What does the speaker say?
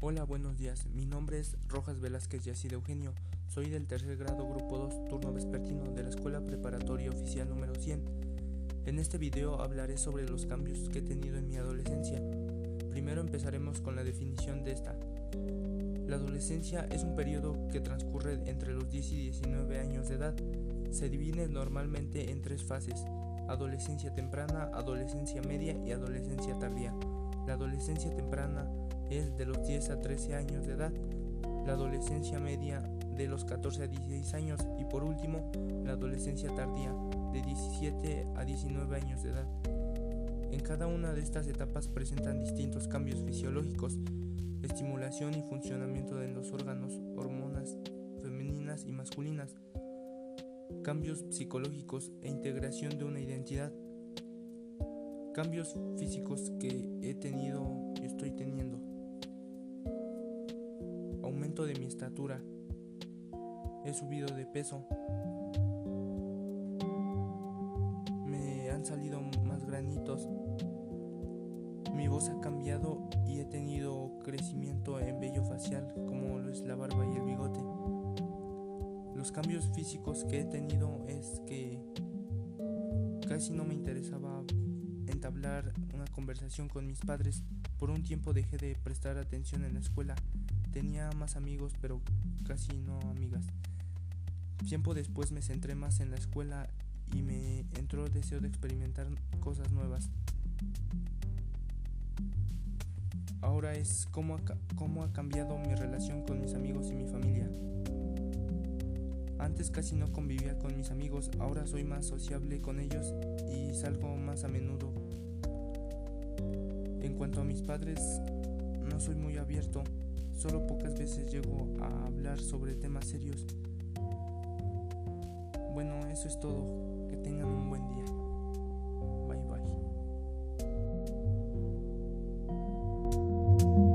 Hola, buenos días. Mi nombre es Rojas Velázquez Yacid Eugenio. Soy del tercer grado, grupo 2, turno vespertino de la Escuela Preparatoria Oficial número 100. En este video hablaré sobre los cambios que he tenido en mi adolescencia. Primero empezaremos con la definición de esta. La adolescencia es un periodo que transcurre entre los 10 y 19 años de edad. Se divide normalmente en tres fases, adolescencia temprana, adolescencia media y adolescencia tardía. La adolescencia temprana es de los 10 a 13 años de edad, la adolescencia media de los 14 a 16 años y por último la adolescencia tardía de 17 a 19 años de edad. En cada una de estas etapas presentan distintos cambios fisiológicos, estimulación y funcionamiento de los órganos, hormonas femeninas y masculinas, cambios psicológicos e integración de una identidad, cambios físicos que he tenido y estoy teniendo aumento de mi estatura. He subido de peso. Me han salido más granitos. Mi voz ha cambiado y he tenido crecimiento en vello facial como lo es la barba y el bigote. Los cambios físicos que he tenido es que casi no me interesaba entablar una conversación con mis padres. Por un tiempo dejé de prestar atención en la escuela Tenía más amigos, pero casi no amigas. Tiempo después me centré más en la escuela y me entró el deseo de experimentar cosas nuevas. Ahora es cómo ha, cómo ha cambiado mi relación Antes casi no convivía con mis amigos, ahora soy más sociable con ellos y salgo más a menudo. En cuanto a mis padres, no soy muy abierto, solo pocas veces llego a hablar sobre temas serios. Bueno, eso es todo. Que tengan un buen día. Bye bye.